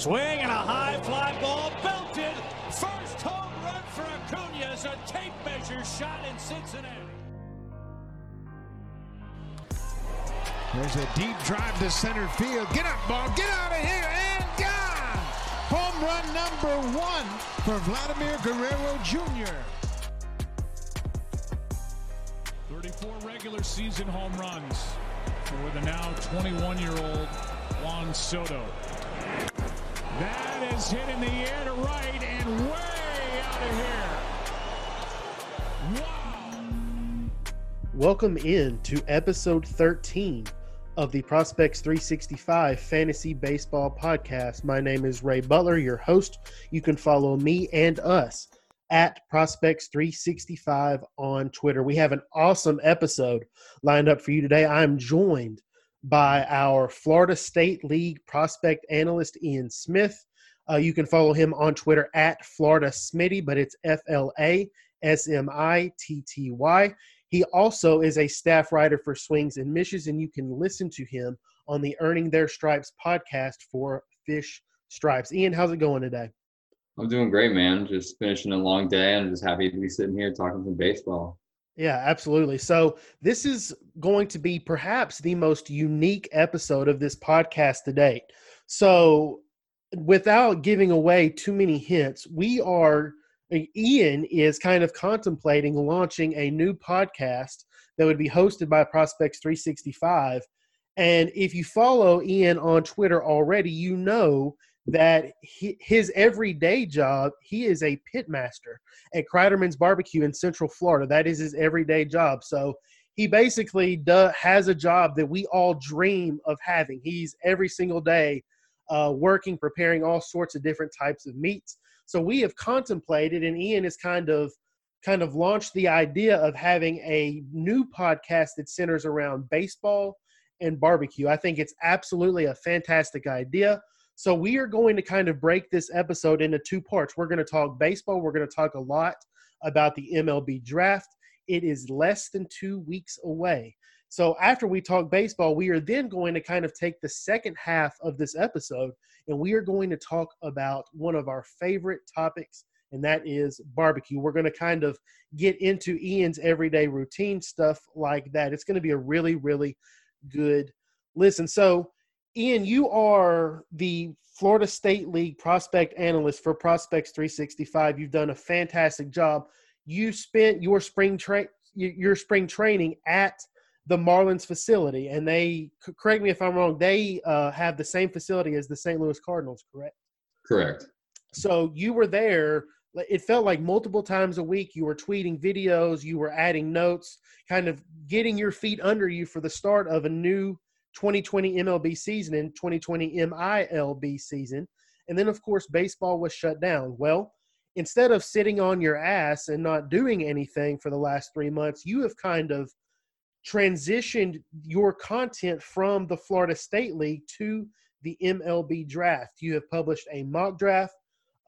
Swing and a high fly ball belted. First home run for Acuna as a tape measure shot in Cincinnati. There's a deep drive to center field. Get up, ball. Get out of here and gone. Home run number one for Vladimir Guerrero Jr. 34 regular season home runs for the now 21 year old Juan Soto. That is hit in the air to right and way out of here. Wow. Welcome in to episode 13 of the Prospects 365 Fantasy Baseball Podcast. My name is Ray Butler, your host. You can follow me and us at Prospects 365 on Twitter. We have an awesome episode lined up for you today. I'm joined by our Florida State League prospect analyst, Ian Smith. Uh, you can follow him on Twitter at Florida Smitty, but it's F L A S M I T T Y. He also is a staff writer for Swings and Mishes, and you can listen to him on the Earning Their Stripes podcast for Fish Stripes. Ian, how's it going today? I'm doing great, man. Just finishing a long day. I'm just happy to be sitting here talking some baseball. Yeah, absolutely. So, this is going to be perhaps the most unique episode of this podcast to date. So, without giving away too many hints, we are, Ian is kind of contemplating launching a new podcast that would be hosted by Prospects 365. And if you follow Ian on Twitter already, you know that he, his everyday job, he is a pit master at Kreiderman's Barbecue in Central Florida. That is his everyday job. So he basically does, has a job that we all dream of having. He's every single day uh, working, preparing all sorts of different types of meats. So we have contemplated, and Ian has kind of kind of launched the idea of having a new podcast that centers around baseball and barbecue. I think it's absolutely a fantastic idea. So we are going to kind of break this episode into two parts. We're going to talk baseball. We're going to talk a lot about the MLB draft. It is less than two weeks away. So after we talk baseball, we are then going to kind of take the second half of this episode and we are going to talk about one of our favorite topics, and that is barbecue. We're going to kind of get into Ian's everyday routine stuff like that. It's going to be a really, really good listen. So Ian, you are the Florida State League prospect analyst for Prospects 365. You've done a fantastic job. You spent your spring tra- your spring training at the Marlins facility, and they correct me if I'm wrong. They uh, have the same facility as the St. Louis Cardinals, correct? Correct. So you were there. It felt like multiple times a week. You were tweeting videos. You were adding notes, kind of getting your feet under you for the start of a new 2020 MLB season and 2020 MILB season. And then, of course, baseball was shut down. Well, instead of sitting on your ass and not doing anything for the last three months, you have kind of transitioned your content from the Florida State League to the MLB draft. You have published a mock draft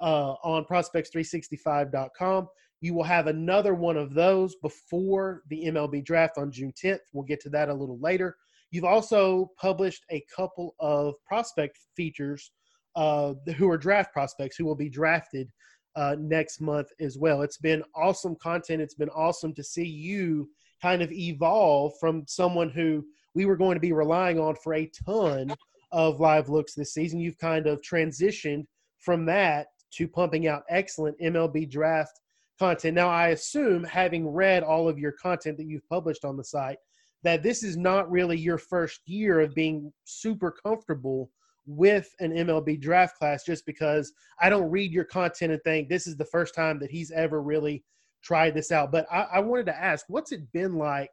uh, on prospects365.com. You will have another one of those before the MLB draft on June 10th. We'll get to that a little later. You've also published a couple of prospect features uh, who are draft prospects who will be drafted uh, next month as well. It's been awesome content. It's been awesome to see you kind of evolve from someone who we were going to be relying on for a ton of live looks this season. You've kind of transitioned from that to pumping out excellent MLB draft content. Now, I assume, having read all of your content that you've published on the site, that this is not really your first year of being super comfortable with an MLB draft class just because I don't read your content and think this is the first time that he's ever really tried this out. But I, I wanted to ask, what's it been like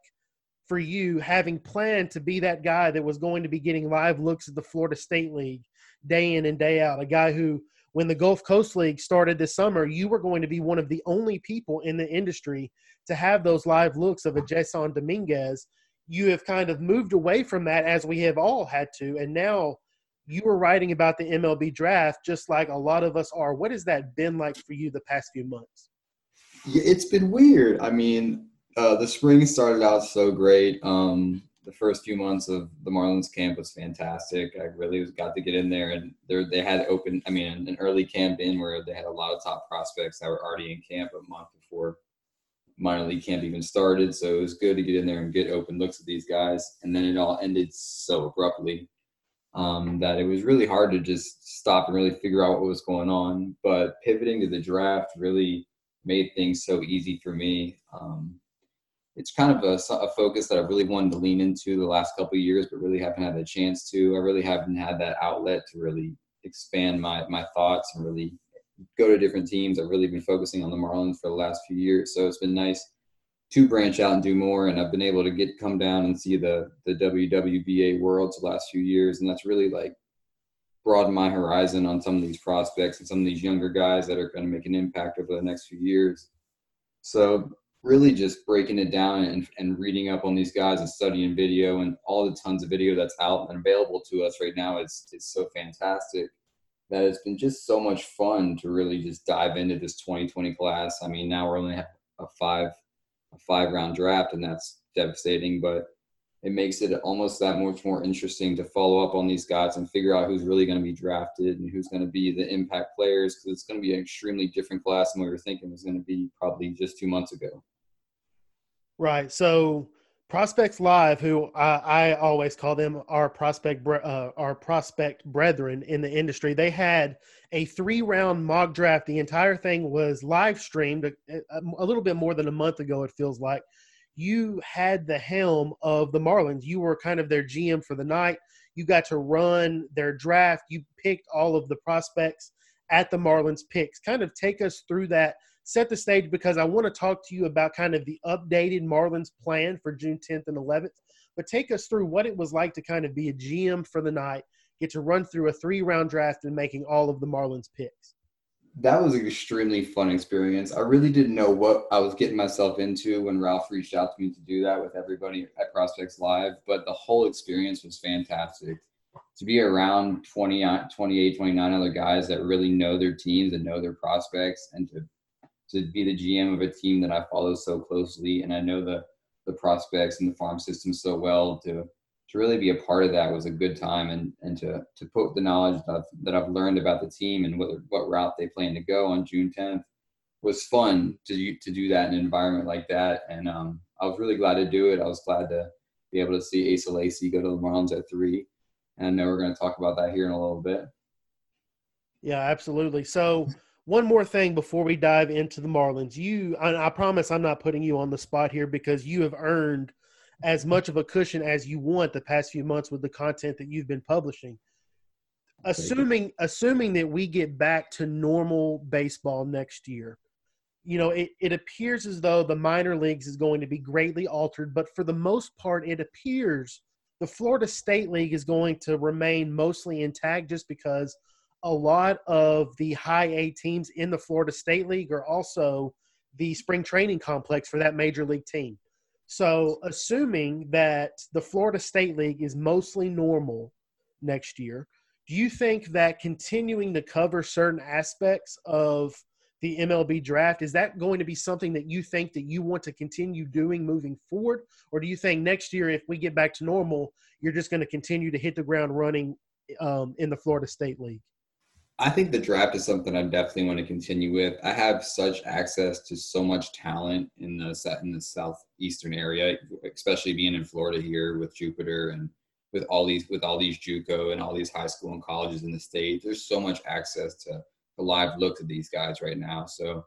for you having planned to be that guy that was going to be getting live looks at the Florida State League day in and day out? A guy who, when the Gulf Coast League started this summer, you were going to be one of the only people in the industry to have those live looks of a Jasson Dominguez you have kind of moved away from that as we have all had to. And now you are writing about the mlb draft just like a lot of us are. What has that been like for you the past few months? Yeah, it's been weird. I mean uh, the spring started out so great. Um, the first few months of the Marlins camp was fantastic. I really got to get in there, and they had open. I mean, an early camp in where they had a lot of top prospects that were already in camp a month before minor league camp even started. So it was good to get in there and get open looks at these guys. And then it all ended so abruptly um, that it was really hard to just stop and really figure out what was going on. But pivoting to the draft really made things so easy for me. Um, it's kind of a, a, focus that I really wanted to lean into the last couple years, but really haven't had the chance to. I really haven't had that outlet to really expand my my thoughts and really go to different teams. I've really been focusing on the Marlins for the last few years, so it's been nice to branch out and do more. And I've been able to get come down and see the the WWBA worlds the last few years, and that's really like broadened my horizon on some of these prospects and some of these younger guys that are going to make an impact over the next few years. So really just breaking it down and, and reading up on these guys and studying video and all the tons of video that's out and available to us right now is, is so fantastic that it's been just so much fun to really just dive into this 2020 class. I mean, now we're only have a five a five round draft, and that's devastating. But it makes it almost that much more interesting to follow up on these guys and figure out who's really going to be drafted and who's going to be the impact players because it's going to be an extremely different class than we were thinking was going to be probably just two months ago. Right. So Prospects Live, who I, I always call them our prospect uh, our prospect brethren in the industry, they had a three round mock draft. The entire thing was live streamed a, a, little bit more than a month ago. It feels like you had the helm of the Marlins. You were kind of their GM for the night. You got to run their draft. You picked all of the prospects at the Marlins picks. Kind of take us through that set the stage because I want to talk to you about kind of the updated Marlins plan for June 10th and 11th. But take us through what it was like to kind of be a GM for the night, get to run through a three round draft and making all of the Marlins picks. That was an extremely fun experience. I really didn't know what I was getting myself into when Ralph reached out to me to do that with everybody at Prospects Live, but the whole experience was fantastic to be around 20, 28, 29 other guys that really know their teams and know their prospects and to to be the GM of a team that I follow so closely and I know the the prospects and the farm system so well to to really be a part of that was a good time and and to to put the knowledge that I've, that I've learned about the team and what what route they plan to go on June 10th was fun to to do that in an environment like that and um, I was really glad to do it. I was glad to be able to see Asa Lacy go to the Marlins at three, and I know we're going to talk about that here in a little bit. Yeah, absolutely. So one more thing before we dive into the Marlins. You, I, I, promise I'm not putting you on the spot here because you have earned as much of a cushion as you want the past few months with the content that you've been publishing. Assuming, assuming that we get back to normal baseball next year, you know, it, it appears as though the minor leagues is going to be greatly altered, but for the most part, it appears the Florida State League is going to remain mostly intact just because – a lot of the high A teams in the Florida State League are also the spring training complex for that major league team. So, assuming that the Florida State League is mostly normal next year, do you think that continuing to cover certain aspects of the MLB draft is that going to be something that you think that you want to continue doing moving forward or do you think next year if we get back to normal you're just going to continue to hit the ground running um, in the Florida State League? I think the draft is something I definitely want to continue with. I have such access to so much talent in the set in the southeastern area, especially being in Florida here with Jupiter and with all these with all these JUCO and all these high school and colleges in the state. There's so much access to the live look at these guys right now. So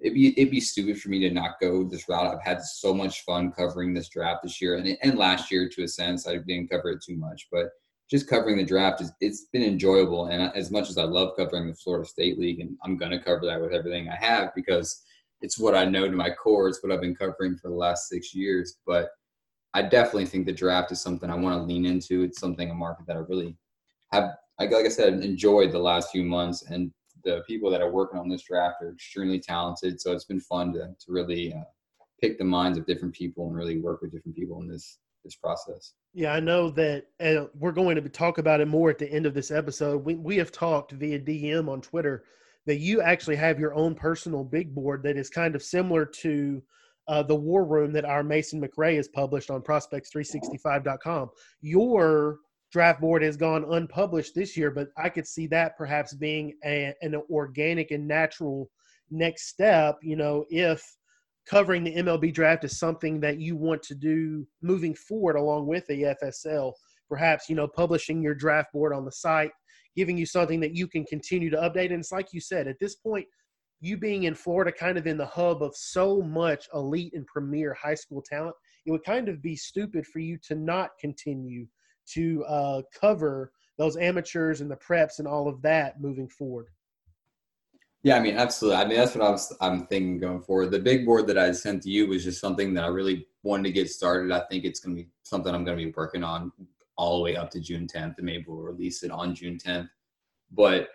it'd be it'd be stupid for me to not go this route. I've had so much fun covering this draft this year and and last year to a sense. I didn't cover it too much, but just covering the draft is it's been enjoyable. And as much as I love covering the Florida State League, and I'm going to cover that with everything I have because it's what I know to my core. It's what I've been covering for the last six years. But I definitely think the draft is something I want to lean into. It's something a market that I really have, like I said, enjoyed the last few months. And the people that are working on this draft are extremely talented. So it's been fun to to really uh, pick the minds of different people and really work with different people in this this process. Yeah, I know that uh, we're going to talk about it more at the end of this episode. We we have talked via DM on Twitter that you actually have your own personal big board that is kind of similar to uh, the war room that our Mason McRae has published on prospects365.com. Your draft board has gone unpublished this year, but I could see that perhaps being a, an organic and natural next step. You know, if covering the MLB draft is something that you want to do moving forward along with the FSL, perhaps you know publishing your draft board on the site, giving you something that you can continue to update. And it's like you said, at this point, you being in Florida, kind of in the hub of so much elite and premier high school talent, it would kind of be stupid for you to not continue to uh, cover those amateurs and the preps and all of that moving forward. Yeah, I mean, absolutely. I mean, that's what I was, I'm thinking going forward. The big board that I sent to you was just something that I really wanted to get started. I think it's going to be something I'm going to be working on all the way up to June 10th, and maybe we'll release it on June 10th. But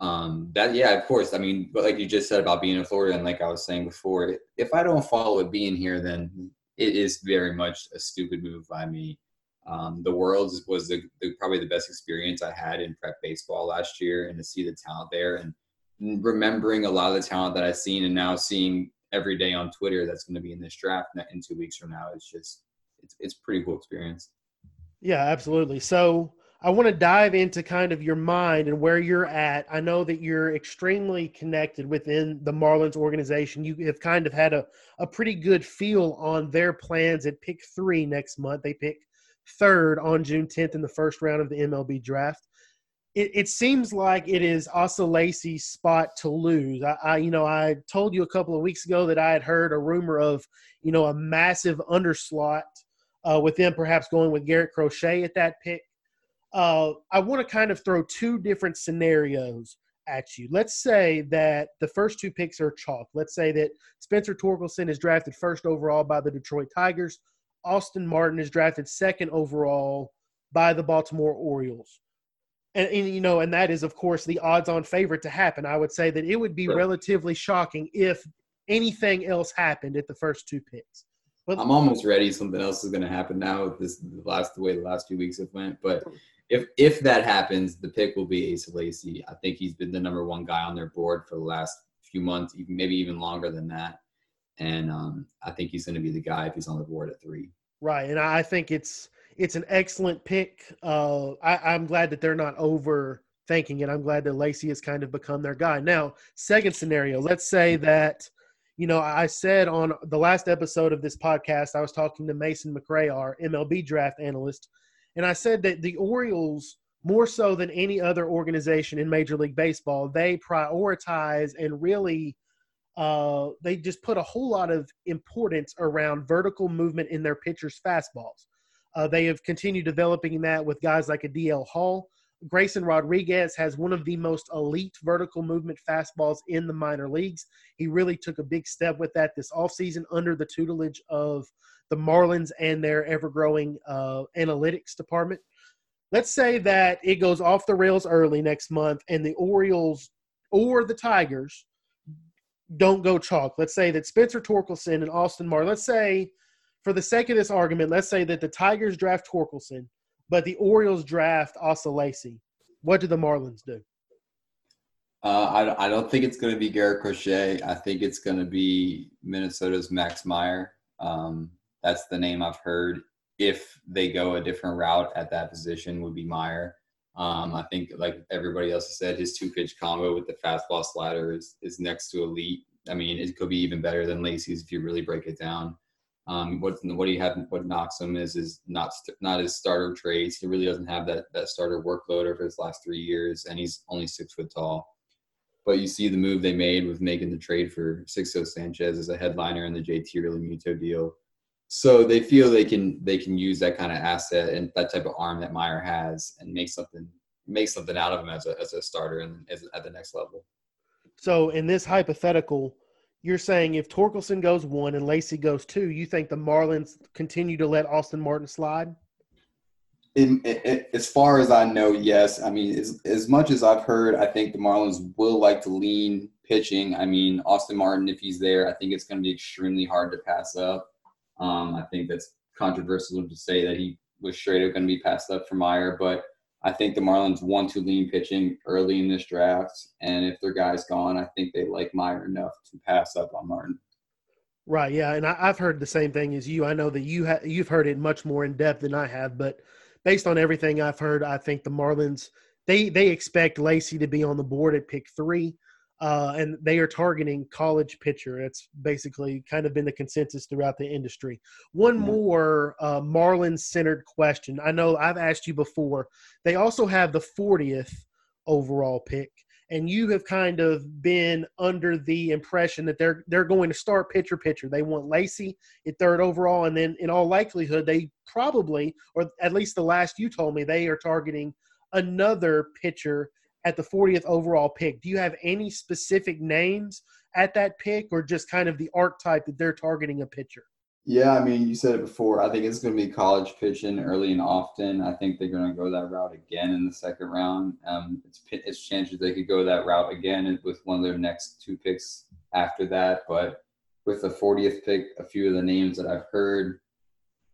um, that, yeah, of course. I mean, but like you just said about being in Florida, and like I was saying before, if I don't follow it being here, then it is very much a stupid move by me. Um, the Worlds was the, the, probably the best experience I had in prep baseball last year, and to see the talent there and remembering a lot of the talent that I've seen, and now seeing every day on Twitter that's going to be in this draft in two weeks from now is just it's it's pretty cool experience. Yeah, absolutely. So I want to dive into kind of your mind and where you're at. I know that you're extremely connected within the Marlins organization. You have kind of had a, a pretty good feel on their plans at pick three next month. They pick third on June 10th in the first round of the MLB draft. It, it seems like it is Asa Lacy's spot to lose. I, I, you know, I told you a couple of weeks ago that I had heard a rumor of, you know, a massive underslot uh, with them perhaps going with Garrett Crochet at that pick. Uh, I want to kind of throw two different scenarios at you. Let's say that the first two picks are chalk. Let's say that Spencer Torkelson is drafted first overall by the Detroit Tigers. Austin Martin is drafted second overall by the Baltimore Orioles. And, and, you know, and that is of course the odds-on favorite to happen. I would say that it would be sure. relatively shocking if anything else happened at the first two picks. But I'm almost ready. Something else is going to happen now with this the last the way the last few weeks have went. But if if that happens, the pick will be Asa Lacy. I think he's been the number one guy on their board for the last few months, even maybe even longer than that and um, I think he's going to be the guy if he's on the board at three. Right, and I think it's it's an excellent pick. Uh, I, I'm glad that they're not overthinking it. I'm glad that Lacy has kind of become their guy. Now, second scenario, let's say that you know I said on the last episode of this podcast, I was talking to Mason McRae, our MLB draft analyst, and I said that the Orioles more so than any other organization in Major League Baseball, they prioritize and really uh, they just put a whole lot of importance around vertical movement in their pitchers' fastballs. Uh, they have continued developing that with guys like a DL Hall. Grayson Rodriguez has one of the most elite vertical movement fastballs in the minor leagues. He really took a big step with that this offseason under the tutelage of the Marlins and their ever growing uh, analytics department. Let's say that it goes off the rails early next month and the Orioles or the Tigers don't go chalk. Let's say that Spencer Torkelson and Austin Martin, let's say, for the sake of this argument, let's say that the Tigers draft Torkelson, but the Orioles draft Asa. What do the Marlins do? Uh, I, I don't think it's going to be Garrett Crochet. I think it's going to be Minnesota's Max Meyer. Um, that's the name I've heard. If they go a different route at that position, would be Meyer. Um, I think, like everybody else has said, his two pitch combo with the fastball slider is, is next to elite. I mean, it could be even better than Lacy's if you really break it down. Um, what what he have what knocks him is is not not his starter traits. He really doesn't have that that starter workload over his last three years, and he's only six foot tall. But you see the move they made with making the trade for Sixto Sanchez as a headliner in the JT Realmuto deal so they feel they can they can use that kind of asset and that type of arm that Meyer has and make something make something out of him as a as a starter and as, at the next level. So in this hypothetical, you're saying if Torkelson goes one and Lacy goes two, you think the Marlins continue to let Austin Martin slide? In, in, as far as I know, yes. I mean, as, as much as I've heard, I think the Marlins will like to lean pitching. I mean, Austin Martin, if he's there, I think it's going to be extremely hard to pass up. Um, I think that's controversial to say that he was straight up going to be passed up for Meyer, but I think the Marlins want to lean pitching early in this draft, and if their guy's gone, I think they like Meyer enough to pass up on Martin. Right. Yeah, and I, have heard the same thing as you. I know that you ha- you've heard it much more in depth than I have, but based on everything I've heard, I think the Marlins they they expect Lacy to be on the board at pick three, uh, and they are targeting college pitcher. It's basically kind of been the consensus throughout the industry. One mm-hmm. more uh, Marlins centered question. I know I've asked you before. They also have the 40th overall pick and you have kind of been under the impression that they're they're going to start pitcher pitcher. They want Lacy at third overall, and then in all likelihood, they probably, or at least the last you told me, they are targeting another pitcher at the 40th overall pick. Do you have any specific names at that pick, or just kind of the archetype that they're targeting a pitcher? Yeah, I mean, you said it before. I think it's going to be college pitching early and often. I think they're going to go that route again in the second round. Um, it's it's chances they could go that route again with one of their next two picks after that. But with the 40th pick, a few of the names that I've heard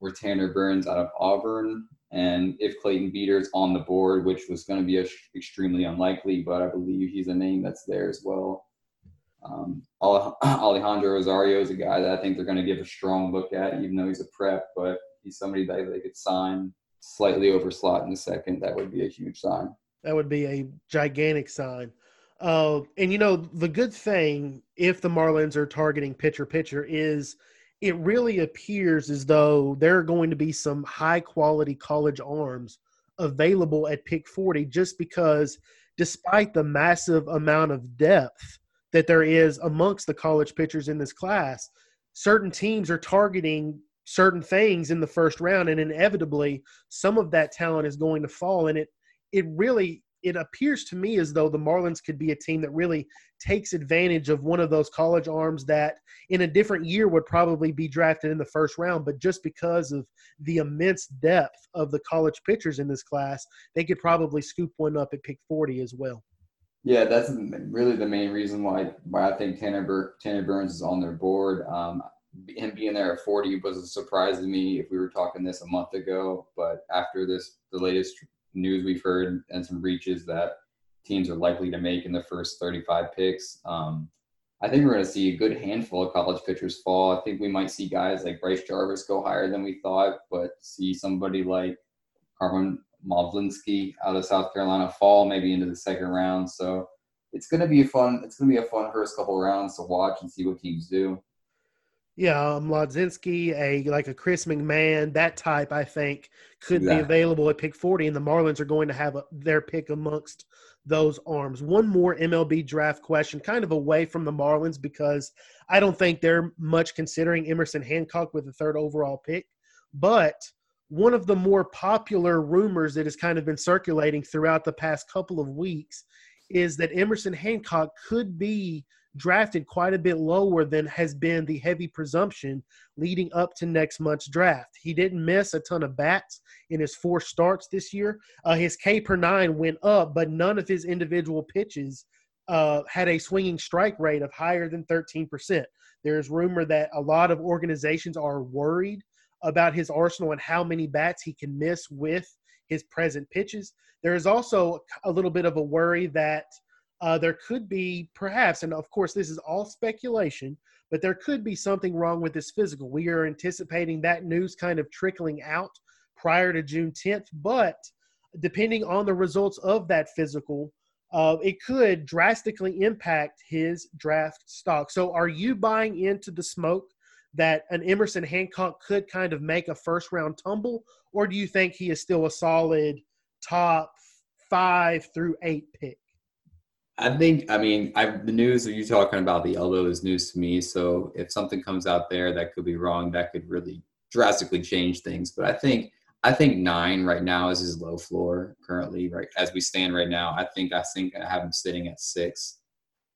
were Tanner Burns out of Auburn, and if Clayton Beeter's on the board, which was going to be a, extremely unlikely, but I believe he's a name that's there as well. Um, Alejandro Rosario is a guy that I think they're going to give a strong look at, even though he's a prep, but he's somebody that they could sign slightly over slot in the second. That would be a huge sign. That would be a gigantic sign. Uh, and you know, the good thing if the Marlins are targeting pitcher pitcher is it really appears as though there are going to be some high quality college arms available at pick 40 just because despite the massive amount of depth that there is amongst the college pitchers in this class. Certain teams are targeting certain things in the first round, and inevitably, some of that talent is going to fall. And it it really it appears to me as though the Marlins could be a team that really takes advantage of one of those college arms that in a different year would probably be drafted in the first round, but just because of the immense depth of the college pitchers in this class, they could probably scoop one up at pick 40 as well. Yeah, that's really the main reason why why I think Tanner, Bur- Tanner Burns is on their board. Um, him being there at 40 was a surprise to me if we were talking this a month ago. But after this, the latest news we've heard and some reaches that teams are likely to make in the first 35 picks, um, I think we're going to see a good handful of college pitchers fall. I think we might see guys like Bryce Jarvis go higher than we thought, but see somebody like Carmen Mlodzinski out of South Carolina fall maybe into the second round. So it's going to be a fun. It's going to be a fun first couple rounds to watch and see what teams do. Yeah, um, Mlodzinski, a like a Chris McMahon, that type, I think, could exactly. be available at pick 40, and the Marlins are going to have a, their pick amongst those arms. One more MLB draft question, kind of away from the Marlins, because I don't think they're much considering Emerson Hancock with the third overall pick. But one of the more popular rumors that has kind of been circulating throughout the past couple of weeks is that Emerson Hancock could be drafted quite a bit lower than has been the heavy presumption leading up to next month's draft. He didn't miss a ton of bats in his four starts this year. Uh, his K per nine went up, but none of his individual pitches uh, had a swinging strike rate of higher than 13%. There's rumor that a lot of organizations are worried about his arsenal and how many bats he can miss with his present pitches. There is also a little bit of a worry that uh, there could be perhaps, and of course, this is all speculation, but there could be something wrong with this physical. We are anticipating that news kind of trickling out prior to June 10th, but depending on the results of that physical, uh, it could drastically impact his draft stock. So, are you buying into the smoke that an Emerson Hancock could kind of make a first round tumble, or do you think he is still a solid top five through eight pick? I think, I mean, I've, the news of you talking about the elbow is news to me. So if something comes out there that could be wrong, that could really drastically change things. But I think, I think nine right now is his low floor currently, right as we stand right now. I think, I think I have him sitting at six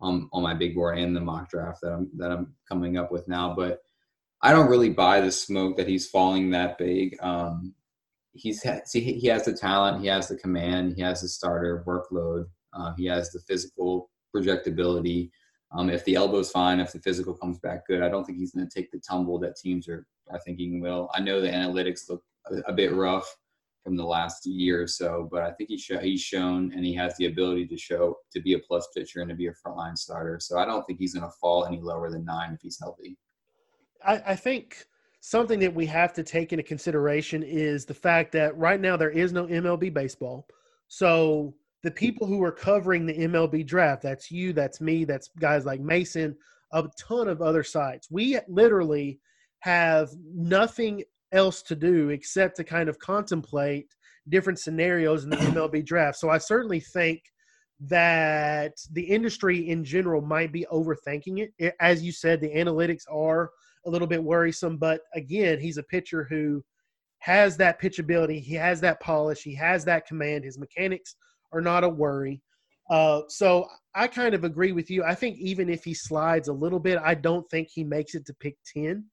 on on my big board and the mock draft that I'm that I'm coming up with now. But I don't really buy the smoke that he's falling that big. Um, he's see, he has the talent, he has the command, he has the starter workload, uh, he has the physical projectability. Um, if the elbow's fine, if the physical comes back good, I don't think he's going to take the tumble that teams are are thinking will. I know the analytics look a, a bit rough from the last year or so, but I think he's show, he's shown and he has the ability to show to be a plus pitcher and to be a frontline starter. So I don't think he's going to fall any lower than nine if he's healthy. I, I think something that we have to take into consideration is the fact that right now there is no MLB baseball. So the people who are covering the MLB draft, that's you, that's me, that's guys like Mason, a ton of other sites. We literally have nothing else to do except to kind of contemplate different scenarios in the MLB draft. So I certainly think that the industry in general might be overthinking it. As you said, the analytics are a little bit worrisome, but again, he's a pitcher who has that pitchability, he has that polish, he has that command. His mechanics are not a worry. Uh, so I kind of agree with you. I think even if he slides a little bit, I don't think he makes it to pick 10.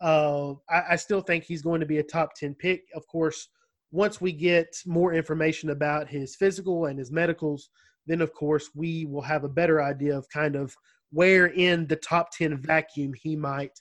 Uh, I, I still think he's going to be a top 10 pick. Of course, once we get more information about his physical and his medicals, then of course we will have a better idea of kind of where in the top 10 vacuum he might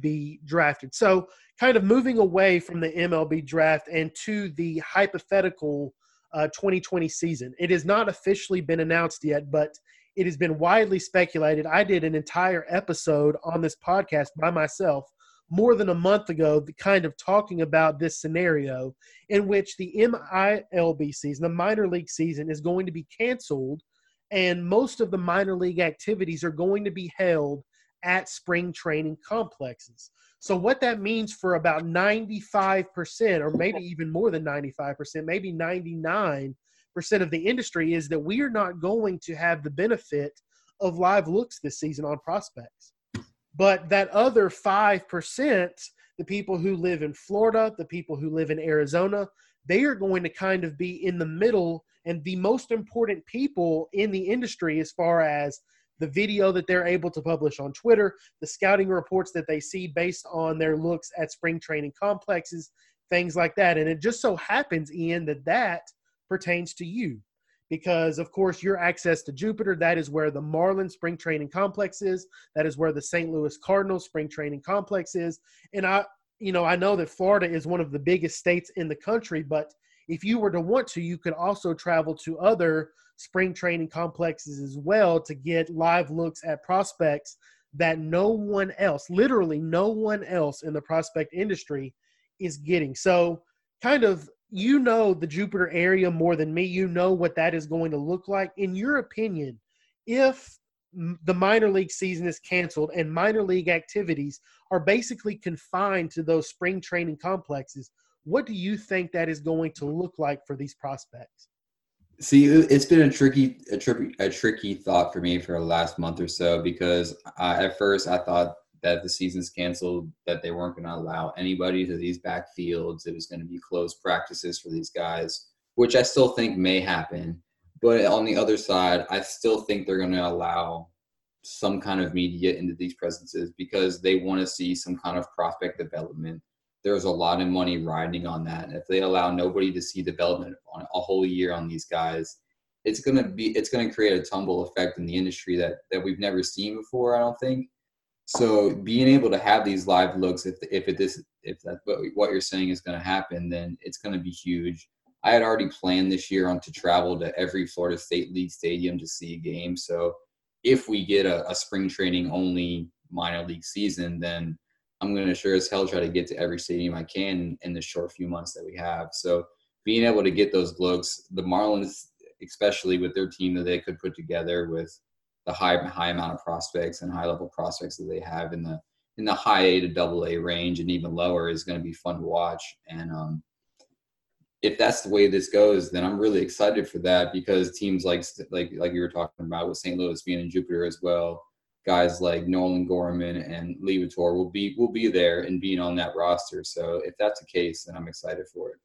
be drafted. So, kind of moving away from the MLB draft and to the hypothetical uh, 2020 season. It has not officially been announced yet, but it has been widely speculated. I did an entire episode on this podcast by myself more than a month ago, kind of talking about this scenario in which the MILB season, the minor league season, is going to be canceled, and most of the minor league activities are going to be held at spring training complexes. So, what that means for about 95%, or maybe even more than 95%, maybe 99% of the industry, is that we are not going to have the benefit of live looks this season on prospects. But that other 5%, the people who live in Florida, the people who live in Arizona, they are going to kind of be in the middle and the most important people in the industry as far as the video that they're able to publish on Twitter, the scouting reports that they see based on their looks at spring training complexes, things like that. And it just so happens, Ian, that that pertains to you because of course your access to Jupiter that is where the Marlin spring training complex is that is where the St. Louis Cardinals spring training complex is and I you know I know that Florida is one of the biggest states in the country but if you were to want to you could also travel to other spring training complexes as well to get live looks at prospects that no one else literally no one else in the prospect industry is getting so kind of you know the Jupiter area more than me. You know what that is going to look like. In your opinion, if the minor league season is canceled and minor league activities are basically confined to those spring training complexes, what do you think that is going to look like for these prospects? See, it's been a tricky, a tricky, a tricky thought for me for the last month or so because uh, at first I thought that the season's canceled, that they weren't going to allow anybody to these backfields. It was going to be closed practices for these guys, which I still think may happen. But on the other side, I still think they're going to allow some kind of media into these presences because they want to see some kind of prospect development. There's a lot of money riding on that. And if they allow nobody to see development on a whole year on these guys, it's gonna be it's gonna create a tumble effect in the industry that that we've never seen before. I don't think. So being able to have these live looks, if if it is if that's what, you're saying is to happen, then it's to be huge. I had already planned this year on to travel to every Florida State League stadium to see a game. So if we get a, a spring training only minor league season, then I'm going to sure as hell try to get to every stadium I can in the short few months that we have. So being able to get those looks, the Marlins, especially with their team that they could put together with the high high amount of prospects and high level prospects that they have in the in the high A to double A range and even lower is going to be fun to watch. And um, if that's the way this goes, then I'm really excited for that because teams like like like you were talking about with St. Louis being in Jupiter as well, guys like Nolan Gorman and Liberatore will be will be there and being on that roster. So if that's the case, then I'm excited for it.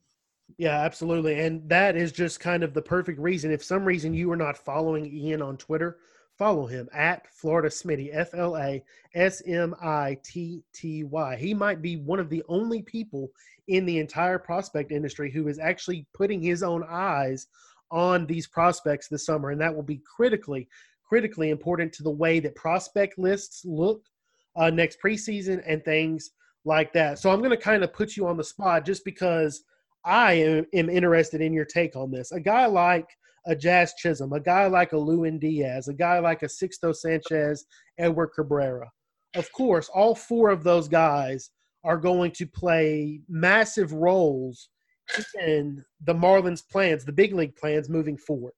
Yeah, absolutely. And that is just kind of the perfect reason. If some reason you are not following Ian on Twitter, Follow him at Florida Smitty, F L A S M I T T Y. He might be one of the only people in the entire prospect industry who is actually putting his own eyes on these prospects this summer, and that will be critically, critically important to the way that prospect lists look uh, next preseason and things like that. So I'm going to kind of put you on the spot just because I am, am interested in your take on this. A guy like a Jazz Chisholm, a guy like a Lewin Diaz, a guy like a Sixto Sanchez, Edward Cabrera. of course, all four of those guys are going to play massive roles in the Marlins' plans, the big league plans moving forward.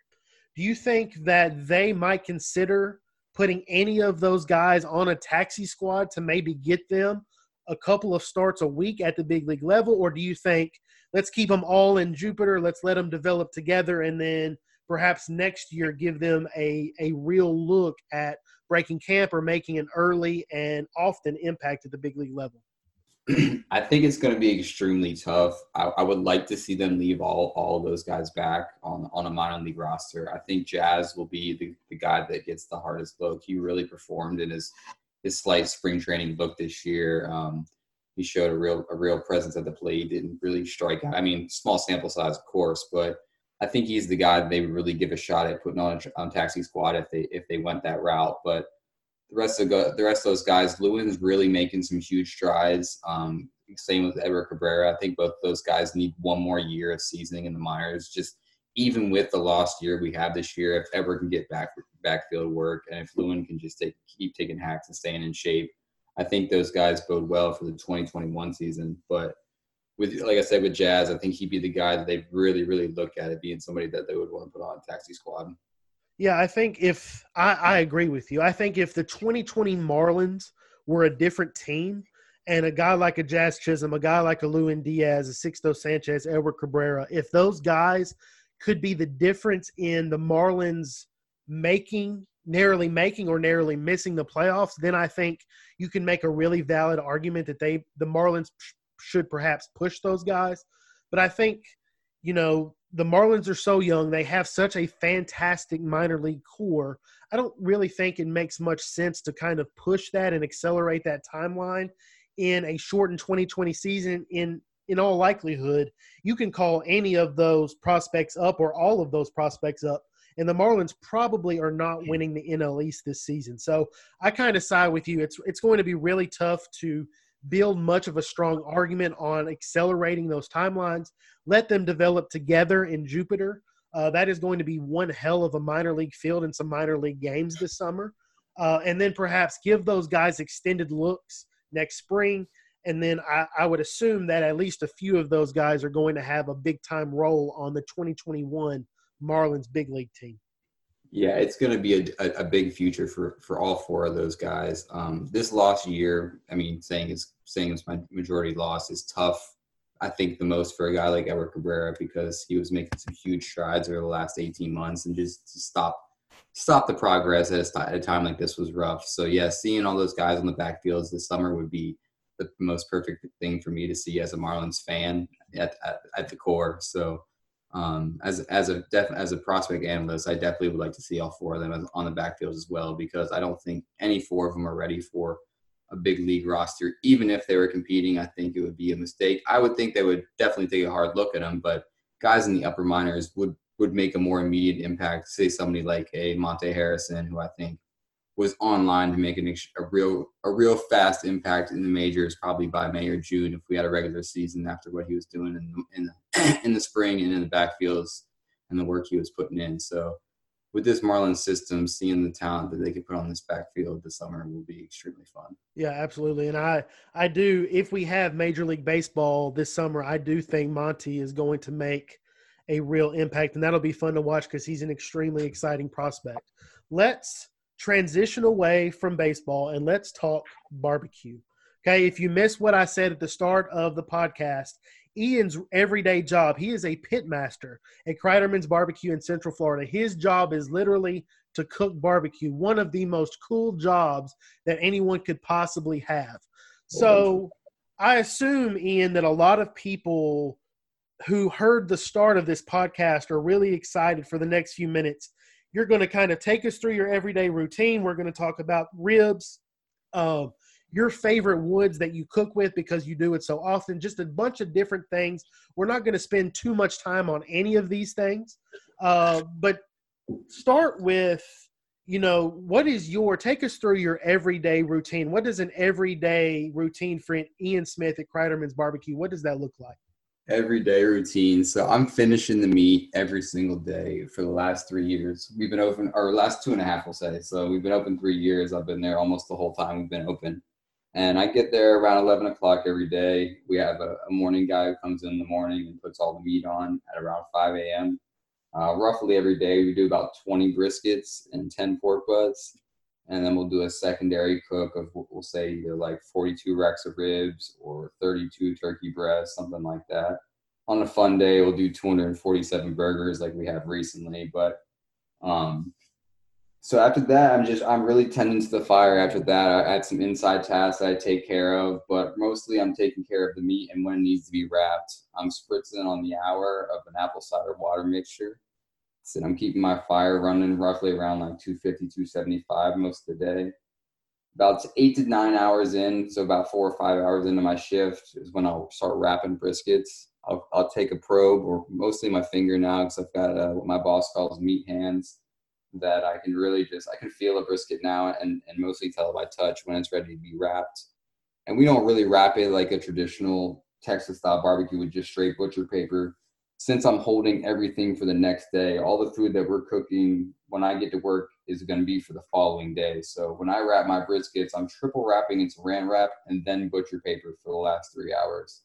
Do you think that they might consider putting any of those guys on a taxi squad to maybe get them a couple of starts a week at the big league level? Or do you think let's keep them all in Jupiter, let's let them develop together, and then perhaps next year give them a, a real look at breaking camp or making an early and often impact at the big league level? I think it's going to be extremely tough. I, I, would like to see them leave all all those guys back on on a minor league roster. I think Jazz will be the, the guy that gets the hardest look. He really performed in his his slight spring training look this year. Um, he showed a real a real presence at the plate. Didn't really strike out. I mean, small sample size, of course, but I think he's the guy they would really give a shot at putting on a on taxi squad if they if they went that route. But the rest of the, rest of those guys, Lewin's really making some huge strides. Um, same with Edward Cabrera. I think both those guys need one more year of seasoning in the minors. Just even with the lost year we have this year, if Edward can get back backfield work and if Lewin can just take keep taking hacks and staying in shape, I think those guys bode well for the 2021 season. But with like I said with Jazz, I think he'd be the guy that they really really look at it being somebody that they would want to put on taxi squad. Yeah, I think if I, I agree with you. I think if the 2020 Marlins were a different team and a guy like a Jazz Chisholm, a guy like a Lewin Diaz, a Sixto Sanchez, Edward Cabrera, if those guys could be the difference in the Marlins making narrowly making or narrowly missing the playoffs, then I think you can make a really valid argument that they the Marlins should perhaps push those guys. But I think, you know, the Marlins are so young. They have such a fantastic minor league core. I don't really think it makes much sense to kind of push that and accelerate that timeline in a shortened 2020 season. In in all likelihood, you can call any of those prospects up or all of those prospects up, and the Marlins probably are not winning the NL East this season. So I kind of side with you. It's it's going to be really tough to build much of a strong argument on accelerating those timelines. Let them develop together in Jupiter. Uh, that is going to be one hell of a minor league field and some minor league games this summer. Uh, and then perhaps give those guys extended looks next spring. And then I, I, would assume that at least a few of those guys are going to have a big time role on the 2021 Marlins big league team. Yeah, it's going to be a, a, a, big future for, for all four of those guys. Um, this lost year, I mean, saying it's saying it's my majority loss is tough. I think the most for a guy like Edward Cabrera because he was making some huge strides over the last 18 months and just to stop stop the progress at a, time like this was rough. So yeah, seeing all those guys on the backfields this summer would be the most perfect thing for me to see as a Marlins fan at, at, at the core. So um, as as a def, as a prospect analyst, I definitely would like to see all four of them on the backfield as well because I don't think any four of them are ready for a big league roster. Even if they were competing, I think it would be a mistake. I would think they would definitely take a hard look at them, but guys in the upper minors would would make a more immediate impact. Say somebody like a Monte Harrison, who I think was online to make an, a real a real fast impact in the majors probably by May or June if we had a regular season after what he was doing in the, in in the spring and in the backfields and the work he was putting in. So with this Marlins system, seeing the talent that they could put on this backfield this summer will be extremely fun. Yeah, absolutely. And I I do if we have Major League Baseball this summer, I do think Monte is going to make a real impact and that'll be fun to watch because he's an extremely exciting prospect. Let's transition away from baseball and let's talk barbecue. Okay, if you missed what I said at the start of the podcast, Ian's everyday job, he is a pit master at Kreiderman's Barbecue in Central Florida. His job is literally to cook barbecue, one of the most cool jobs that anyone could possibly have. So I assume, Ian, that a lot of people who heard the start of this podcast are really excited for the next few minutes you're going to kind of take us through your everyday routine. We're going to talk about ribs, uh, your favorite woods that you cook with because you do it so often, just a bunch of different things. We're not going to spend too much time on any of these things, uh, but start with you know what is your take us through your everyday routine what does an everyday routine for ian smith at kreiderman's barbecue what does that look like everyday routine. So I'm finishing the meat every single day for the last three years. We've been open, or last two and a half, we'll say. So we've been open three years. I've been there almost the whole time we've been open. And I get there around 11 o'clock every day. We have a, a morning guy who comes in the morning and puts all the meat on at around 5 a.m. Uh, roughly every day, we do about 20 briskets and 10 pork butts and then we'll do a secondary cook of we'll say either like 42 racks of ribs or 32 turkey breasts, something like that. On a fun day, we'll do 247 burgers like we have recently. But um, so after that, I'm just I'm really tending to the fire. After that, I had some inside tasks I take care of, but mostly I'm taking care of the meat and when it needs to be wrapped. I'm spritzing on the hour of an apple cider water mixture and I'm keeping my fire running roughly around like 250, 275 most of the day. About eight to nine hours in, so about four or five hours into my shift is when I'll start wrapping briskets. I'll, I'll take a probe or mostly my finger now because I've got uh, what my boss calls meat hands that I can really just, I can feel a brisket now and, and mostly tell by touch when it's ready to be wrapped. And we don't really wrap it like a traditional Texas style barbecue with just straight butcher paper since I'm holding everything for the next day, all the food that we're cooking when I get to work is going to be for the following day. So when I wrap my briskets, I'm triple wrapping into saran wrap and then butcher paper for the last three hours.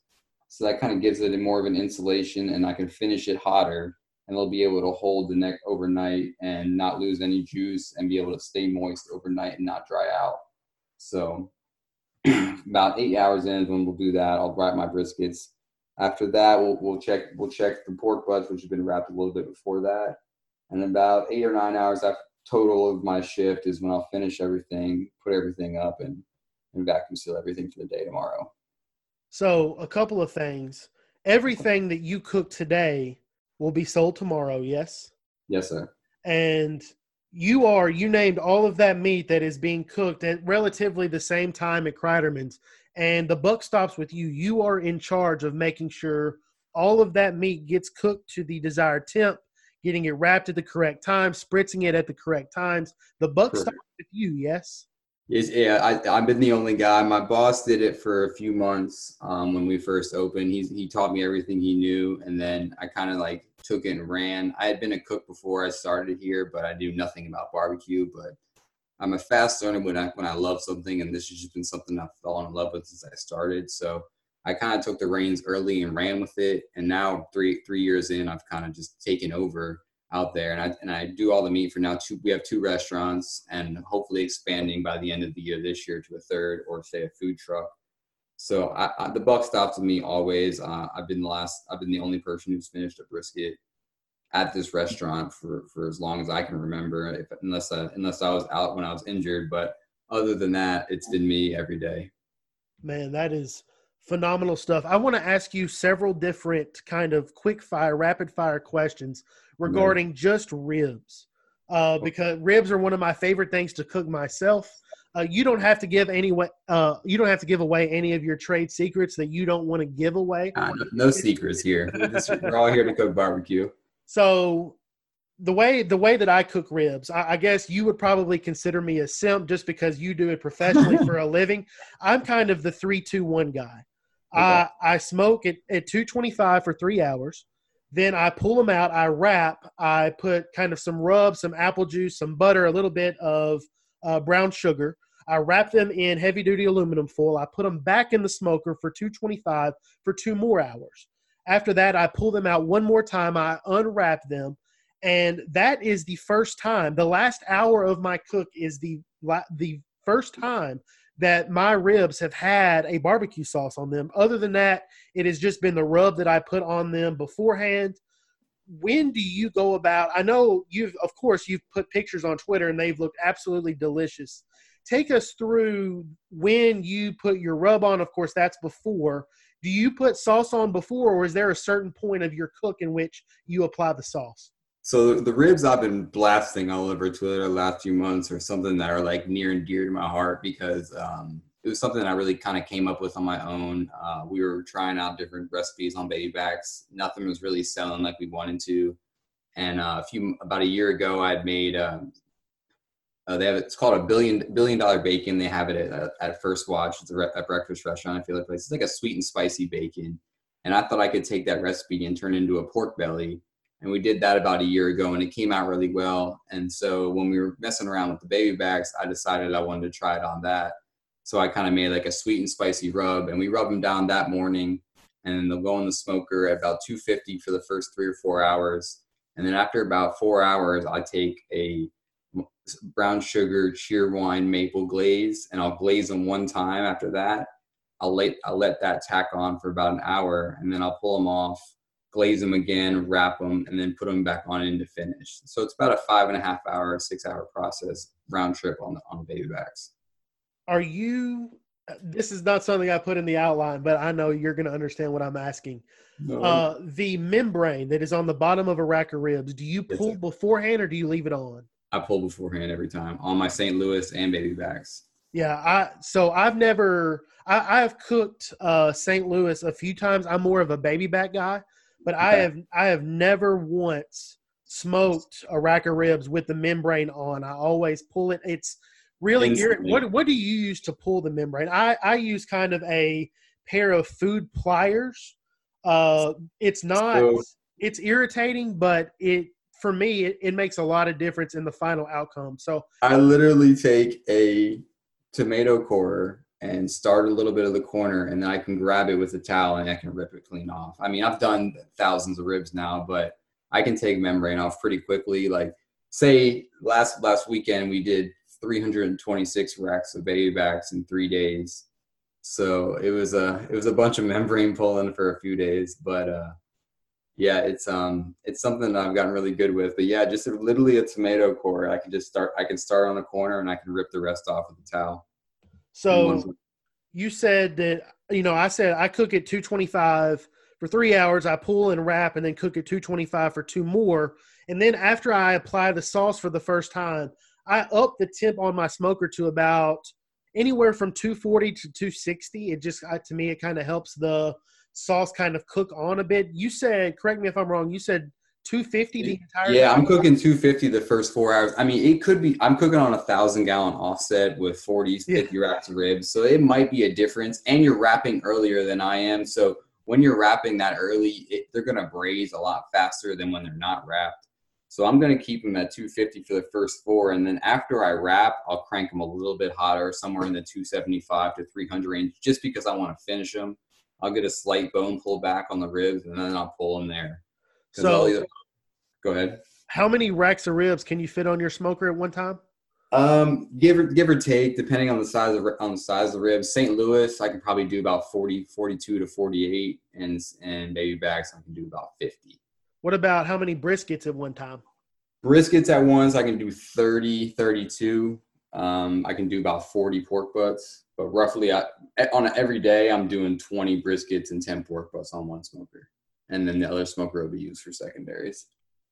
So that kind of gives it more of an insulation, and I can finish it hotter, and they'll be able to hold the neck overnight and not lose any juice and be able to stay moist overnight and not dry out. So about eight hours in when we'll do that. I'll wrap my briskets after that, we'll, we'll check we'll check the pork butts, which have been wrapped a little bit before that, and about eight or nine hours after total of my shift is when I'll finish everything, put everything up, and and vacuum seal everything for the day tomorrow. So a couple of things. Everything that you cook today will be sold tomorrow. Yes. Yes, sir. And you are you named all of that meat that is being cooked at relatively the same time at Kreiderman's and the buck stops with you. You are in charge of making sure all of that meat gets cooked to the desired temp, getting it wrapped at the correct time, spritzing it at the correct times. The buck stops with you, yes? Yes, yeah, I, I've been the only guy. My boss did it for a few months um, when we first opened. He's, he taught me everything he knew, and then I kind of like took it and ran. I had been a cook before I started here, but I knew nothing about barbecue. But I'm a fast learner when I when I love something, and this has just been something I've fallen in love with since I started. So I kind of took the reins early and ran with it, and now three three years in, I've kind of just taken over out there, and I and I do all the meat for now. Two we have two restaurants, and hopefully expanding by the end of the year this year to a third or say a food truck. So I, I, the buck stops with me always. Uh, I've been the last. I've been the only person who's finished a brisket at this restaurant for for as long as I can remember, if, unless I, unless I was out when I was injured. But other than that, it's been me every day. Man, that is phenomenal stuff. I want to ask you several different kind of quick fire, rapid fire questions regarding just ribs, uh, because ribs are one of my favorite things to cook myself. Uh, you don't have to give any uh, you don't have to give away any of your trade secrets that you don't want to give away. Uh, no, no secrets here. we're all here to cook barbecue. So the way the way that I cook ribs, I, I, guess you would probably consider me a simp just because you do it professionally for a living. I'm kind of the three two one guy. Okay. I I smoke at, at 225 for three hours. Then I pull them out. I wrap. I put kind of some rub, some apple juice, some butter, a little bit of uh, brown sugar. I wrap them in heavy duty aluminum foil. I put them back in the smoker for 225 for two more hours. After that, I pull them out one more time. I unwrap them. And that is the first time, the last hour of my cook is the the first time that my ribs have had a barbecue sauce on them. Other than that, it has just been the rub that I put on them beforehand. When do you go about? I know you've, of course, you've put pictures on Twitter and they've looked absolutely delicious. Take us through when you put your rub on. Of course, that's before do you put sauce on before or is there a certain point of your cook in which you apply the sauce? So the ribs i've been blasting all over twitter the last few months are something that are like near and dear to my heart because um, it was something i really kind of came up with on my own. Uh, we were trying out different recipes on baby backs. Nothing was really selling like we wanted to. And uh, a few about a year ago i had made um, uh, they have it's called a billion billion dollar bacon. They have it at, at First Watch. It's a, re- a breakfast restaurant. I feel like. It's like a sweet and spicy bacon, and I thought I could take that recipe and turn it into a pork belly. And we did that about a year ago, and it came out really well. And so when we were messing around with the baby backs, I decided I wanted to try it on that. So I kind of made like a sweet and spicy rub, and we rub them down that morning, and they'll go in the smoker at about 250 for the first three or four hours. And then after about four hours, I take a brown sugar cheerwine maple glaze, and I'll glaze them one time. After that, I'll let I'll let that tack on for about an hour, and then I'll pull them off, glaze them again, wrap them, and then put them back on into finish. So it's about a five and a half hour, six hour process round trip on the on baby backs. Are you? This is not something I put in the outline, but I know you're going to understand what I'm asking. No. Uh, the membrane that is on the bottom of a rack of ribs, do you pull sir. beforehand or do you leave it on? I pull beforehand every time on my St. Louis and baby backs. Yeah, I so I've never I, I've cooked uh St. Louis a few times. I'm more of a baby back guy, but I have I have never once smoked a rack of ribs with the membrane on. I always pull it. It's really irri- what what do you use to pull the membrane? I I use kind of a pair of food pliers. Uh it's not So- it's irritating, but it for me it, it makes a lot of difference in the final outcome. So I literally take a tomato core and start a little bit of the corner, and then I can grab it with a towel and I can rip it clean off. I mean, I've done thousands of ribs now, but I can take membrane off pretty quickly. Like, say last last weekend we did 326 racks of baby backs in three days. So it was a it was a bunch of membrane pulling for a few days, but uh, yeah, it's um it's something that I've gotten really good with. But yeah, just a, literally a tomato core. I can just start. I can start on a corner and I can rip the rest off with a towel. so you said that you know i said i cook at 225 for three hours i pull and wrap and then cook at 225 for two more and then after i apply the sauce for the first time i up the temp on my smoker to about anywhere from 240 to 260 it just to me it kind of helps the sauce kind of cook on a bit you said correct me if i'm wrong you said 250 the entire Yeah, I'm cooking 250 the first four hours. I mean, it could be. I'm cooking on a thousand gallon offset with 40, Yeah. 50 racks of ribs, so it might be a difference. And you're wrapping earlier than I am, so when you're wrapping that early, it, they're gonna braise a lot faster than when they're not wrapped. So I'm gonna keep them at 250 for the first four, and then after I wrap, I'll crank them a little bit hotter, somewhere in the 275 to 300 range, just because I want to finish them. I'll get a slight bone pull back on the ribs, and then I'll pull them there. So either- go ahead. how many racks of ribs can you fit on your smoker at one time Um, give or give or take, depending on the size of on the size of the ribs. St. Louis, I can probably do about 40, 42 to 48, and and baby backs, I can do about 50. what about how many briskets at one time Briskets at once, I can do 30, 32. Um, I can do about 40 pork butts, but roughly I, on a, every day, I'm doing 20 briskets and 10 pork butts on one smoker, and then the other smoker will be used for secondaries.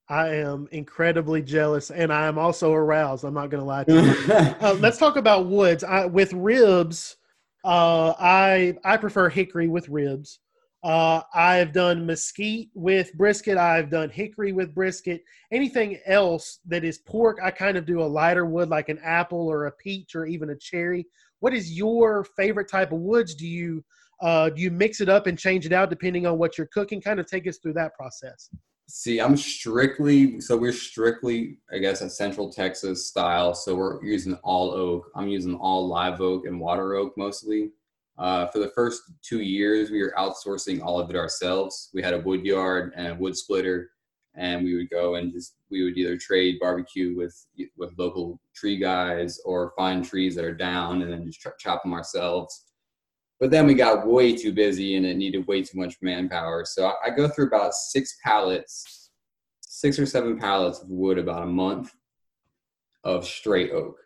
I am incredibly jealous, and I am also aroused. I'm not going to lie to you. uh, let's talk about woods. I, with ribs, uh, I I prefer hickory with ribs. Uh, I've done mesquite with brisket. I've done hickory with brisket. Anything else that is pork, I kind of do a lighter wood, like an apple or a peach or even a cherry. What is your favorite type of woods? Do you uh, do you mix it up and change it out depending on what you're cooking? Kind of take us through that process. See, I'm strictly so we're strictly, I guess, a Central Texas style. So we're using all oak. I'm using all live oak and water oak mostly. Uh, for the first two years, we were outsourcing all of it ourselves. We had a wood yard and a wood splitter, and we would go and just we would either trade barbecue with with local tree guys or find trees that are down and then just ch- chop them ourselves. But then we got way too busy and it needed way too much manpower. So I go through about six pallets, six or seven pallets of wood about a month of straight oak.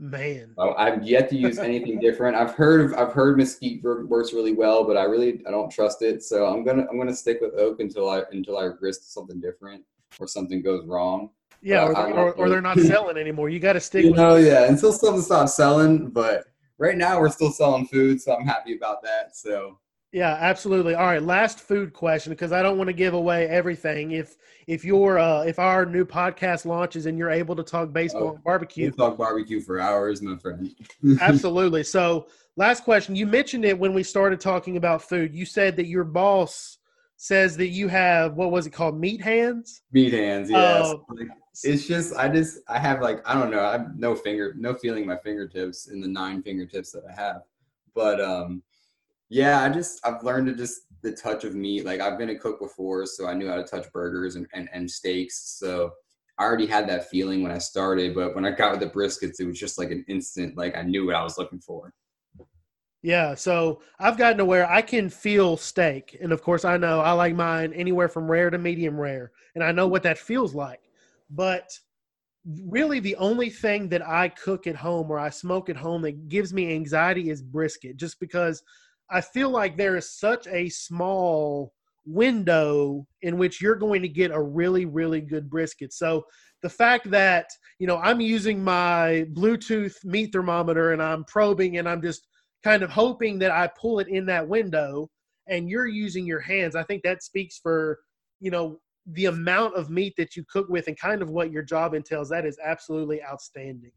Man, I- I've yet to use anything different. I've heard of, I've heard mesquite works really well, but I really I don't trust it. So I'm gonna I'm gonna stick with oak until I until I risk something different or something goes wrong. yeah, or, I- or, or they're not selling anymore. You got to stick You with know, yeah, until something stops selling. But right now we're still selling food, so I'm happy about that. So Yeah, absolutely. All right, last food question because I don't want to give away everything. If if your uh, if our new podcast launches and you're able to talk baseball Oh, and barbecue, We'll talk barbecue for hours, my friend. absolutely. So, last question. You mentioned it when we started talking about food. You said that your boss says that you have what was it called, meat hands? Meat hands, yes. Like, it's just I just I have like I don't know I have no finger no feeling in my fingertips in the nine fingertips that I have, but um yeah I just I've learned to just the touch of meat like I've been a cook before so I knew how to touch burgers and and, and steaks so I already had that feeling when I started but when I got with the briskets it was just like an instant like I knew what I was looking for. Yeah, so I've gotten to where I can feel steak, and of course, I know I like mine anywhere from rare to medium rare, and I know what that feels like. But really, the only thing that I cook at home or I smoke at home that gives me anxiety is brisket, just because I feel like there is such a small window in which you're going to get a really, really good brisket. So the fact that you know I'm using my Bluetooth meat thermometer and I'm probing and I'm just kind of hoping that I pull it in that window and you're using your hands. I think that speaks for, you know, the amount of meat that you cook with and kind of what your job entails. That is absolutely outstanding.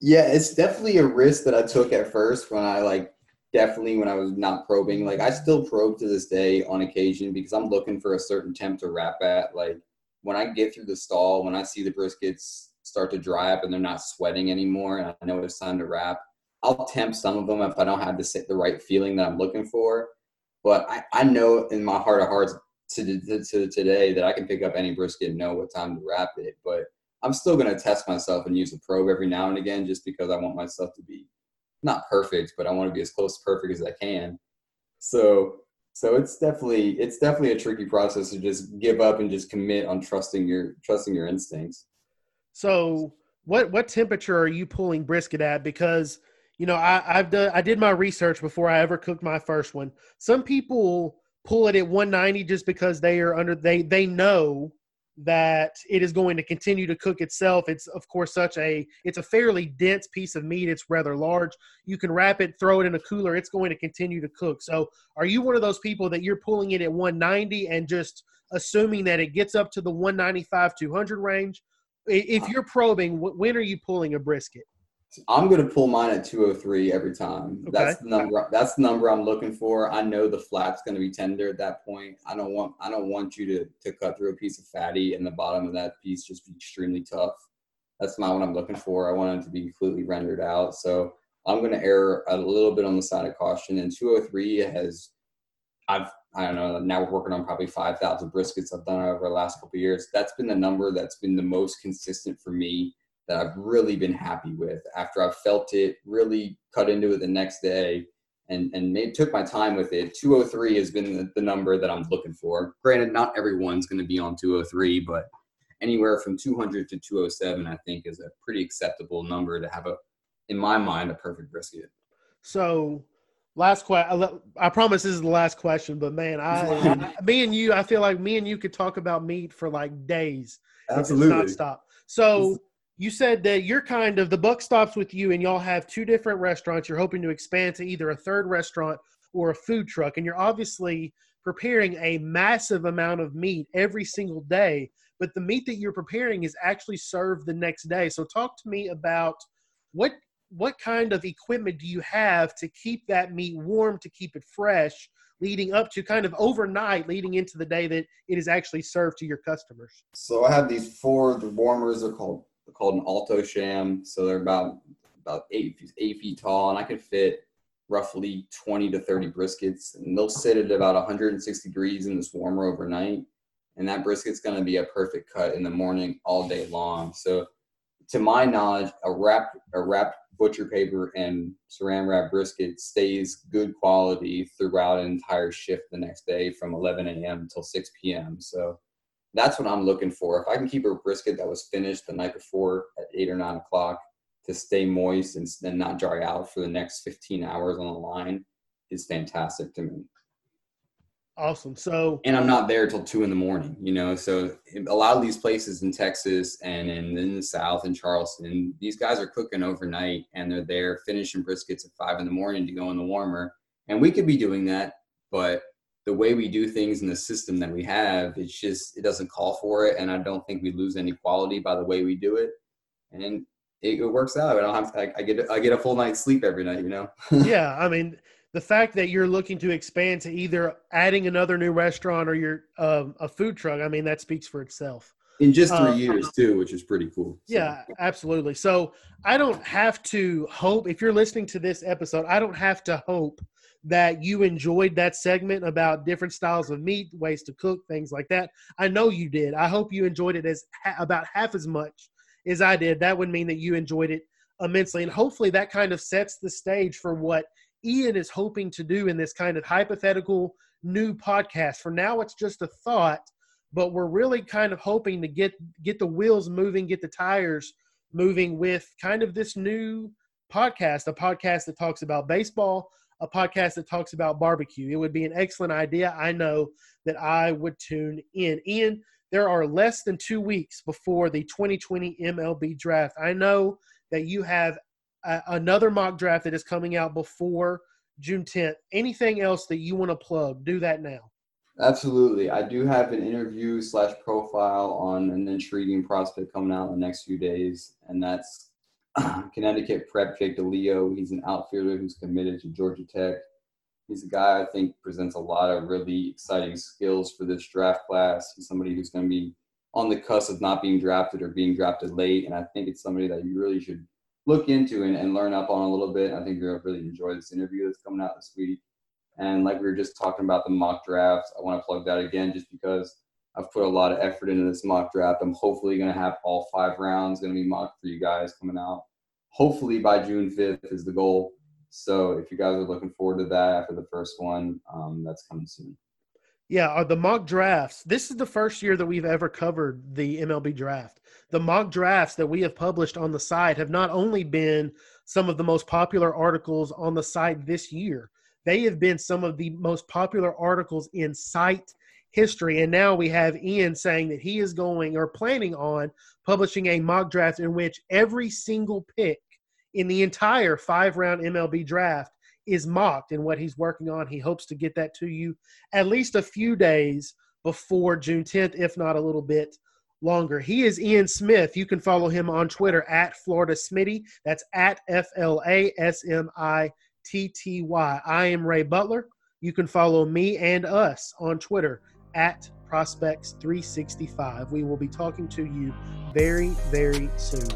Yeah, it's definitely a risk that I took at first when I like definitely when I was not probing. Like I still probe to this day on occasion because I'm looking for a certain temp to wrap at. Like when I get through the stall, when I see the briskets start to dry up and they're not sweating anymore, and I know it's time to wrap, I'll temp some of them if I don't have the the right feeling that I'm looking for. But I, I know in my heart of hearts to, to, to today that I can pick up any brisket and know what time to wrap it. But I'm still going to test myself and use a probe every now and again just because I want myself to be not perfect, but I want to be as close to perfect as I can. So so it's definitely it's definitely a tricky process to just give up and just commit on trusting your trusting your instincts. So what what temperature are you pulling brisket at? Because you know I, I've done I did my research before I ever cooked my first one. Some people pull it at 190 just because they are under they they know that it is going to continue to cook itself. It's of course such a it's a fairly dense piece of meat. It's rather large. You can wrap it, throw it in a cooler. It's going to continue to cook. So, are you one of those people that you're pulling it at 190 and just assuming that it gets up to the 195 200 range? If you're probing, when are you pulling a brisket? I'm gonna pull mine at 203 every time. That's the number. That's the number I'm looking for. I know the flat's gonna be tender at that point. I don't want. I don't want you to to cut through a piece of fatty and the bottom of that piece just be extremely tough. That's not what I'm looking for. I want it to be completely rendered out. So I'm gonna err a little bit on the side of caution. And 203 has. I've I don't know. Now we're working on probably 5,000 briskets I've done over the last couple of years. That's been the number that's been the most consistent for me that I've really been happy with after I've felt it, really cut into it the next day and, and made, took my time with it. 203 has been the, the number that I'm looking for. Granted, not everyone's going to be on 203, but anywhere from 200 to 207, I think is a pretty acceptable number to have a, in my mind, a perfect brisket. So, last question. I promise this is the last question, but man, I, I me and you, I feel like me and you could talk about meat for like days. and just not stop. So you said that you're kind of the buck stops with you, and y'all have two different restaurants. You're hoping to expand to either a third restaurant or a food truck, and you're obviously preparing a massive amount of meat every single day. But the meat that you're preparing is actually served the next day. So talk to me about what what kind of equipment do you have to keep that meat warm, to keep it fresh, leading up to kind of overnight, leading into the day that it is actually served to your customers? So I have these four the warmers. They're called called an Alto-Shaam. So they're about about eight feet, eight feet tall, and I can fit roughly 20 to 30 briskets, and they'll sit at about 160 degrees in this warmer overnight. And that brisket's going to be a perfect cut in the morning all day long. So, to my knowledge, a wrapped a wrapped butcher paper and saran wrap brisket stays good quality throughout an entire shift the next day from 11 a.m. until 6 p.m. So that's what I'm looking for. If I can keep a brisket that was finished the night before at eight or nine o'clock to stay moist and then not dry out for the next 15 hours on the line is fantastic to me. Awesome. So, And I'm not there till two in the morning, you know. So a lot of these places in Texas and in, in the South and Charleston, these guys are cooking overnight and they're there finishing briskets at five in the morning to go in the warmer. And we could be doing that but the way we do things in the system that we have, it's just it doesn't call for it, and I don't think we lose any quality by the way we do it, and it, it works out. I don't have to, I, I get I get a full night's sleep every night, you know. yeah, I mean the fact that you're looking to expand to either adding another new restaurant or your um, a food truck, I mean that speaks for itself. In just three uh, years too, which is pretty cool. So. Yeah, absolutely. So I don't have to hope if you're listening to this episode, I don't have to hope that you enjoyed that segment about different styles of meat, ways to cook, things like that. I know you did. I hope you enjoyed it as ha- about half as much as I did. That would mean that you enjoyed it immensely, and hopefully that kind of sets the stage for what Ian is hoping to do in this kind of hypothetical new podcast. For now, it's just a thought, but we're really kind of hoping to get get the wheels moving, get the tires moving with kind of this new podcast, a podcast that talks about baseball a podcast that talks about barbecue. It would be an excellent idea. I know that I would tune in. Ian, there are less than two weeks before the 2020 MLB draft. I know that you have a, another mock draft that is coming out before June 10th. Anything else that you want to plug, do that now. Absolutely. I do have an interview slash profile on an intriguing prospect coming out in the next few days, and that's Connecticut prep Jake DeLeo. He's an outfielder who's committed to Georgia Tech. He's a guy I think presents a lot of really exciting skills for this draft class. He's somebody who's going to be on the cusp of not being drafted or being drafted late. And I think it's somebody that you really should look into and, and learn up on a little bit. I think you're going to really enjoy this interview that's coming out this week. And like we were just talking about the mock drafts, I want to plug that again just because I've put a lot of effort into this mock draft. I'm hopefully going to have all five rounds going to be mocked for you guys coming out. Hopefully by June 5th is the goal. So if you guys are looking forward to that after the first one, um, that's coming soon. Yeah, the mock drafts. This is the first year that we've ever covered the MLB draft. The mock drafts that we have published on the site have not only been some of the most popular articles on the site this year, they have been some of the most popular articles in site history. And now we have Ian saying that he is going or planning on publishing a mock draft in which every single pick in the entire five round MLB draft is mocked and what he's working on. He hopes to get that to you at least a few days before June 10th, if not a little bit longer. He is Ian Smith. You can follow him on Twitter at Florida Smitty. That's at F L A S M I T T Y. I am Ray Butler. You can follow me and us on Twitter at Prospects365. We will be talking to you very, very soon.